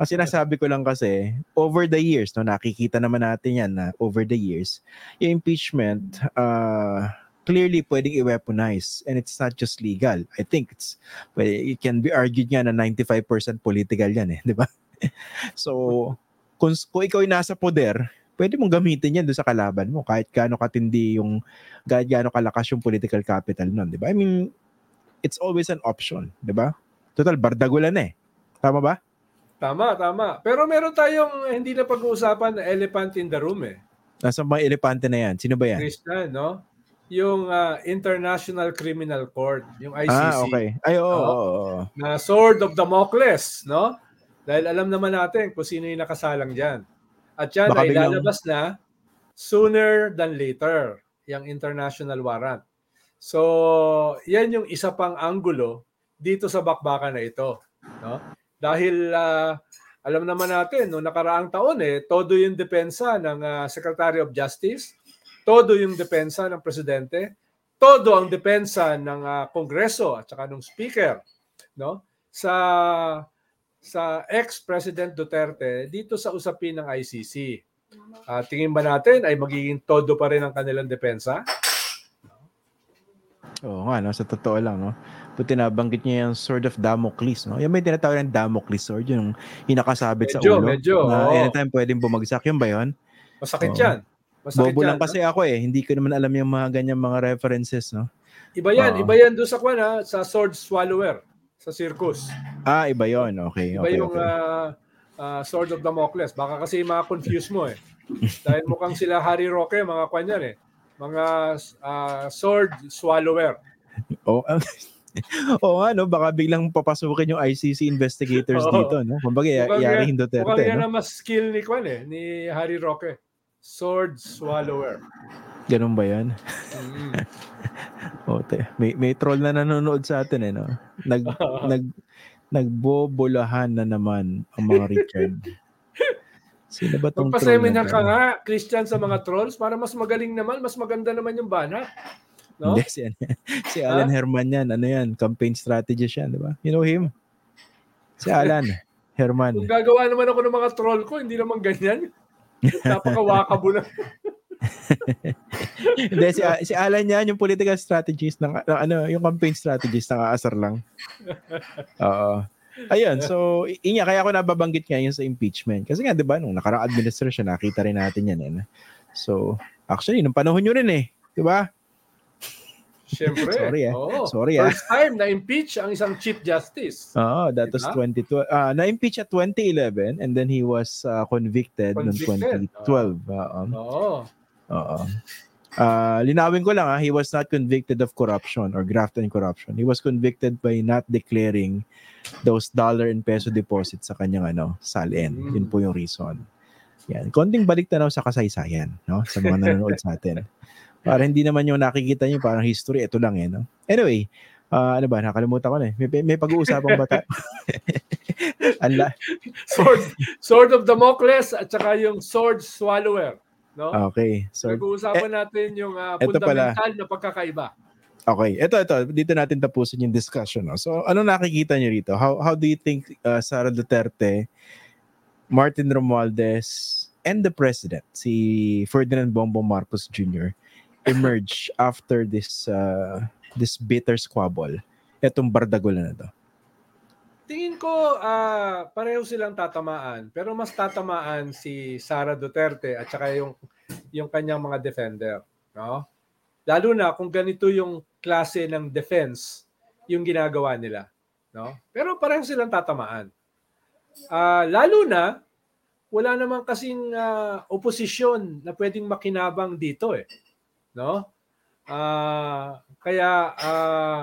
Ang sinasabi ko lang kasi, over the years, no, nakikita naman natin 'yan na over the years, yung impeachment uh, clearly pwedeng i-weaponize and it's not just legal. I think it's well, it can be argued nga na 95% political yan eh, di ba? so, kung, kung ikaw ay nasa poder, pwede mong gamitin yan doon sa kalaban mo kahit gaano katindi yung kahit gaano kalakas yung political capital nun, di ba? I mean, it's always an option, di ba? Total, bardagulan eh. Tama ba?
Tama, tama. Pero meron tayong hindi na pag-uusapan na elephant in the room eh.
Nasaan ba elefante na yan? Sino ba yan?
Christian, no? Yung uh, International Criminal Court, yung ICC.
Ah, okay. Ay, oo. Oh, oh, oh.
Na Sword of Damocles, no? Dahil alam naman natin kung sino yung nakasalang dyan. At yan Baka ay biglang... lalabas na sooner than later, yung international warrant. So, yan yung isa pang anggulo dito sa bakbakan na ito. No? Dahil uh, alam naman natin, no nakaraang taon eh, todo yung depensa ng uh, Secretary of Justice, todo yung depensa ng Presidente, todo ang depensa ng uh, Kongreso at saka ng Speaker no? sa sa ex-President Duterte dito sa usapin ng ICC. Uh, tingin ba natin ay magiging todo pa rin ang kanilang depensa?
Oo nga, no? sa totoo lang. No? Buti nabanggit niya yung Sword of Damocles. No? Yan may tinatawag ng Damocles sword, yung hinakasabit
medyo,
sa ulo.
Medyo,
na oh. anytime pwedeng bumagsak. Yun ba yun?
Masakit oh. yan. Masakit
Bobo yan, lang kasi ako eh. Hindi ko naman alam yung mga ganyan mga references. No?
Iba yan. Uh, iba yan doon sa kwan ha, sa Sword Swallower sa circus.
Ah, iba yon Okay,
iba
okay,
yung okay. Uh, uh, Sword of Damocles. Baka kasi ma-confuse mo eh. Dahil mukhang sila Harry Roque, mga kwan yan eh. Mga uh, sword swallower.
Oh, Oo nga, no? Baka biglang papasukin yung ICC investigators Oo. dito, no? Kumbaga, yari yung Duterte,
mukhang yan
no?
mas skill ni Kwan eh, ni Harry Roque. Sword swallower.
Ganun ba yan? Mm. Ote, may may troll na nanonood sa atin eh no. Nag nag nagbobolahan na naman ang mga Richard. Sino ba tong
Magpa-seminar ka nga, Christian, sa mga trolls para mas magaling naman, mas maganda naman yung bana. No?
Hindi, si, si Alan huh? Herman yan. Ano yan? Campaign strategist yan, di ba? You know him? Si Alan Herman.
Kung gagawa naman ako ng mga troll ko, hindi naman ganyan. Napakawakabo na.
Hindi, si, si Alan yan, yung political strategist, ng, ng, ano, yung campaign strategist, nakaasar lang. Oo. Ayun, so, inya, kaya ako nababanggit nga yun sa impeachment. Kasi nga, di ba, nung nakarang administration, nakita rin natin yan. Eh. So, actually, nung panahon nyo rin eh. Di ba?
Siyempre.
Sorry, eh.
Oo.
Sorry, ah.
First time na-impeach ang isang Chief Justice.
Oo, that was
Diba?
2012. Ah, na-impeach at 2011 and then he was uh, convicted, noong
Convicted,
2012. Oo.
Oo.
Oo. Ah, linawin ko lang ha, he was not convicted of corruption or graft and corruption. He was convicted by not declaring those dollar and peso deposits sa kanyang ano, salin.
Mm.
Yun po yung reason. Yan. Konting balik tanaw sa kasaysayan, no? Sa mga nanonood sa atin. Para hindi naman yung nakikita niyo parang history, ito lang eh, no? Anyway, ah, ano ba, nakalimutan ko na eh. May, may pag-uusapang ba tayo? Ala,
Sword, Sword of Damocles at saka yung Sword Swallower. No?
okay. So,
Nag-uusapan natin yung
pala.
fundamental na pagkakaiba.
Okay, ito ito dito natin tapusin yung discussion. No? So, ano nakikita niyo rito? How how do you think uh, Sara Duterte, Martin Romualdez, and the president, si Ferdinand Bongbong Marcos Jr. emerge after this uh, this bitter squabble? Etong bardagulan na to.
Tingin ko ah, pareho silang tatamaan pero mas tatamaan si Sara Duterte at saka yung yung kanyang mga defender, no? Lalo na kung ganito yung klase ng defense yung ginagawa nila, no? Pero pareho silang tatamaan. Ah, lalo na wala naman kasing ah, oposisyon na pwedeng makinabang dito eh, no? Ah, kaya ah,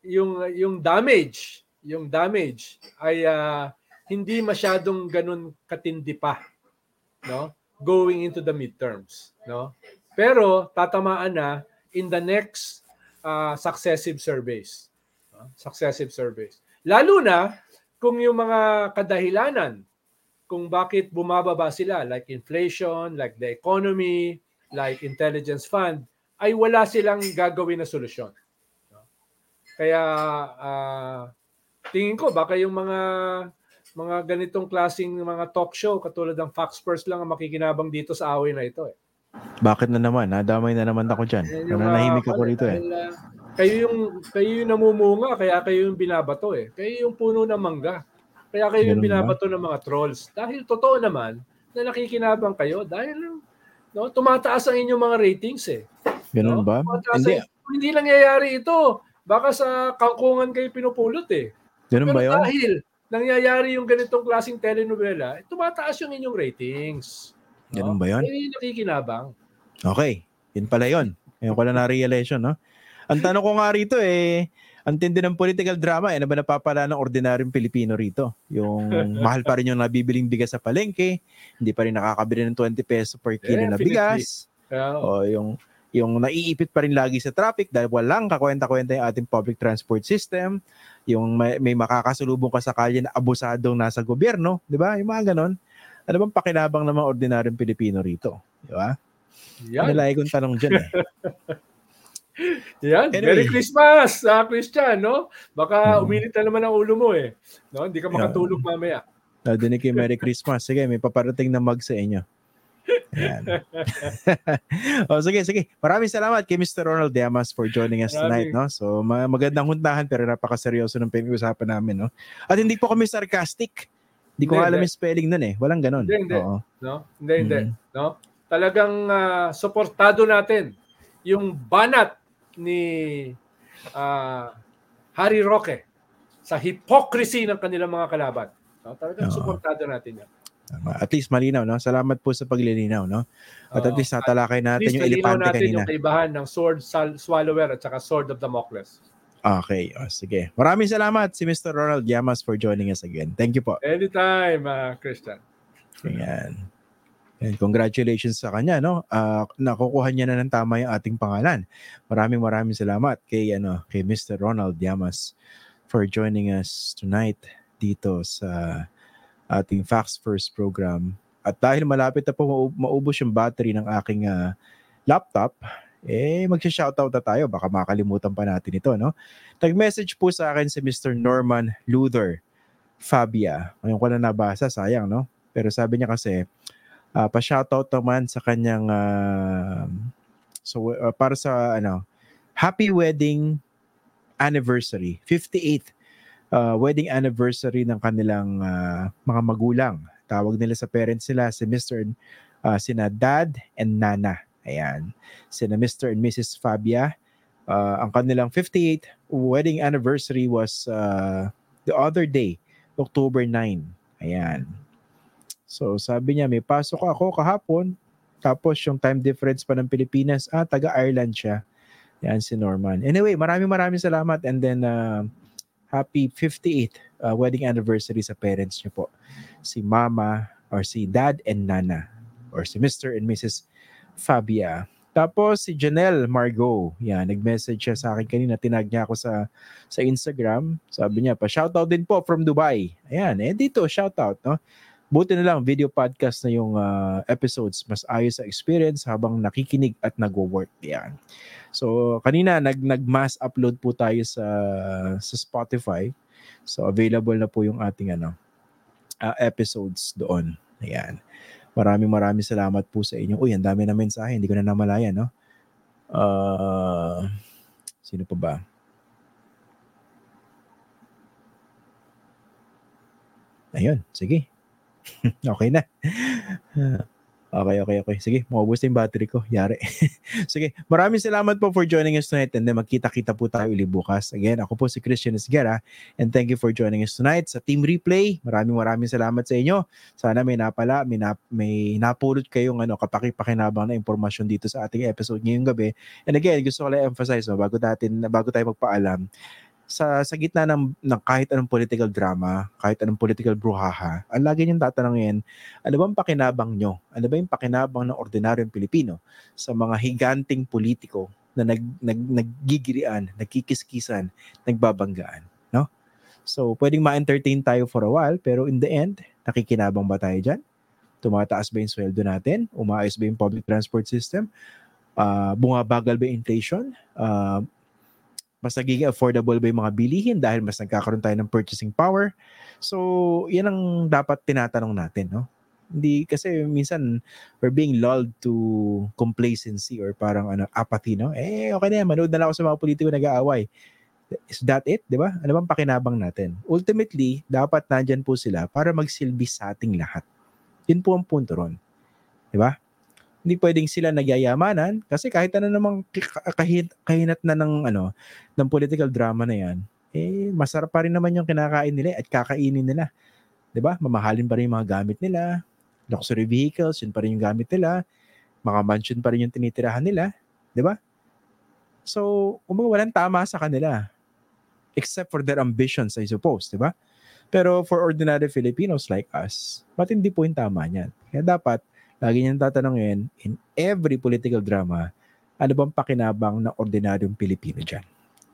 yung yung damage yung damage ay ah, hindi masyadong ganun katindi pa no going into the midterms no pero tatamaan na in the next ah, successive surveys no? successive surveys lalo na kung yung mga kadahilanan kung bakit bumababa sila like inflation like the economy like intelligence fund ay wala silang gagawin na solusyon kaya ah, tingin ko baka yung mga mga ganitong klasing mga talk show katulad ng Fox First lang ang makikinabang dito sa away na ito eh.
Bakit na naman? Nadamay na naman ako dyan.
Yan yung,
Nananahimik
ah,
ako rito eh.
ah, kayo yung kayo yung namumunga kaya kayo yung binabato eh. Kayo yung puno ng mangga. Kaya kayo yung binabato ng mga trolls. Dahil totoo naman na nakikinabang kayo dahil no, tumataas ang inyong mga ratings eh.
Ganun
no?
ba?
Tumataas
Hindi.
ang- hindi nangyayari ito, baka sa kangkungan kayo pinupulot eh.
Ganun
Pero
ba yun?
dahil nangyayari yung ganitong klaseng telenovela, eh, tumataas yung inyong ratings.
Ganun ba yun?
Yung nakikinabang.
Okay. Yun pala yun. Ngayon ko lang na-realize yun, no? Ang tanong ko nga rito eh, ang tindi ng political drama, eh, ano ba napapala ng ordinaryong Pilipino rito? Yung mahal pa rin yung nabibiling bigas sa palengke, hindi pa rin nakakabili ng 20 peso per kilo na
Definitely.
bigas,
Kaya,
o yung yung naiipit pa rin lagi sa traffic dahil walang kakwenta-kwenta yung ating public transport system, yung may, may makakasulubong ka sa kalye na abusadong nasa gobyerno, di ba? Yung mga ganon. Ano bang pakinabang ng mga ordinaryong Pilipino rito? Di ba?
yan.
Yan. kong tanong dyan eh.
yan.
Anyway.
Merry Christmas, ah, Christian, no? Baka
Mhm.
uminit na naman ang ulo mo eh. No? Hindi ka makatulog mamaya.
Nadinig kay Merry Christmas. Sige, may paparating na mug sa inyo. Ayan. o sige, sige. Maraming salamat kay Mr. Ronald Diamas for joining us tonight. No? So ma- magandang huntahan pero napakaseryoso ng pinag-usapan namin. No? At hindi po kami sarcastic. Hindi ko
Hindi,
alam yung spelling nun eh. Walang ganon.
Hindi, hindi.
Oo.
No? Hindi, hindi.
Mhm.
No? Talagang ah, suportado natin yung banat ni ah, Harry Roque sa hypocrisy ng kanilang mga kalaban. No? Talagang
Oo.
suportado natin yan.
Tama. At least malinaw. No? Salamat po sa paglilinaw. No? At at
Oo.
least natalakay
At
natin
least
yung elepante
natin
kanina.
yung kaibahan ng Sword Sal- Swallower at saka Sword of Damocles.
Okay. O, sige. Maraming salamat si Mr. Ronald Diamas for joining us again. Thank you po.
Anytime, ah, Christian.
Ayan. And congratulations sa kanya, no? Ah, nakukuha niya na ng tama yung ating pangalan. Maraming maraming salamat kay ano, kay Mr. Ronald Diamas for joining us tonight dito sa ating Facts First program. At dahil malapit na po mau- maubos yung battery ng aking ah, laptop, eh magsha-shoutout na tayo. Baka makalimutan pa natin ito, no? Nag-message po sa akin si Mr. Norman Luther Fabia. Ngayon ko na nabasa, sayang, no? Pero sabi niya kasi, ah, pa-shoutout naman sa kanyang ah, so ah, para sa ano, happy wedding anniversary, 58th ah, wedding anniversary ng kanilang ah, mga magulang. Tawag nila sa parents nila si Mr. and ah, sina Dad and Nana. Ayan. Sina Mr. and Mrs. Fabia Uh, ang kanilang 58th wedding anniversary was uh, the other day, October 9. Ayan. So sabi niya, may pasok ako kahapon. Tapos yung time difference pa ng Pilipinas, ah, taga-Ireland siya. Yan si Norman. Anyway, maraming maraming salamat and then uh, happy 58th uh, wedding anniversary sa parents niyo po. Si Mama or si Dad and Nana or si Mr. and Mrs. Fabia. Tapos si Janelle Margot, yan, nag-message siya sa akin kanina, tinag niya ako sa sa Instagram. Sabi niya pa, shoutout din po from Dubai. Ayan, eh dito, shoutout, no? Buti na lang, video podcast na yung uh, episodes. Mas ayos sa experience habang nakikinig at nagwo-work. Yan. So, kanina, nag, nag-mass upload po tayo sa, sa Spotify. So, available na po yung ating ano, uh, episodes doon. Ayan. Maraming maraming salamat po sa inyo. Uy, ang dami na mensahe. Hindi ko na namalayan, no? Uh, sino pa ba? Ayun, sige. okay na. Okay, okay, okay. Sige, maubos na yung battery ko. Yari. Sige, maraming salamat po for joining us tonight and then magkita-kita po tayo ulit bukas. Again, ako po si Christian Esguera and thank you for joining us tonight sa Team Replay. Maraming maraming salamat sa inyo. Sana may napala, may, nap, may napulot kayong ano, kapakipakinabang na impormasyon dito sa ating episode ngayong gabi. And again, gusto ko lang emphasize no, bago, natin, bago tayo magpaalam, sa sa gitna ng, ng kahit anong political drama, kahit anong political bruhaha, ang lagi niyong tatanungin, ano bang pakinabang nyo? Ano ba yung pakinabang ng ordinaryong Pilipino sa mga higanting politiko na nag, nag, naggigirian, nagkikiskisan, nagbabanggaan? No? So, pwedeng ma-entertain tayo for a while, pero in the end, nakikinabang ba tayo dyan? Tumataas ba yung sweldo natin? Umaayos ba yung public transport system? Uh, bungabagal ba yung inflation? Uh, mas nagiging affordable ba yung mga bilihin dahil mas nagkakaroon tayo ng purchasing power. So, yan ang dapat tinatanong natin, no? Hindi kasi minsan we're being lulled to complacency or parang ano apathy, no? Eh, okay na yan, manood na lang ako sa mga politiko nag-aaway. Is that it? Di ba? Ano bang pakinabang natin? Ultimately, dapat nandyan po sila para magsilbi sa ating lahat. Yun po ang punto ron. Di ba? Hindi pwedeng sila nagyayamanan kasi kahit ano namang kahit kahinat na ng ano ng political drama na yan eh masarap pa rin naman yung kinakain nila at kakainin nila. 'di ba? Mamahalin pa rin yung mga gamit nila. Luxury vehicles yun pa rin yung gamit nila. Mga mansion pa rin yung tinitirahan nila. 'di ba? So kumbaga walang tama sa kanila. Except for their ambitions I suppose 'di ba? Pero for ordinary Filipinos like us, ba't hindi po yung tama niyan? Kaya dapat, Lagi niyang tatanungin, in every political drama, ano bang pakinabang ng ordinaryong Pilipino dyan?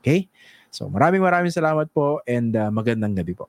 Okay? So maraming maraming salamat po and uh, magandang gabi po.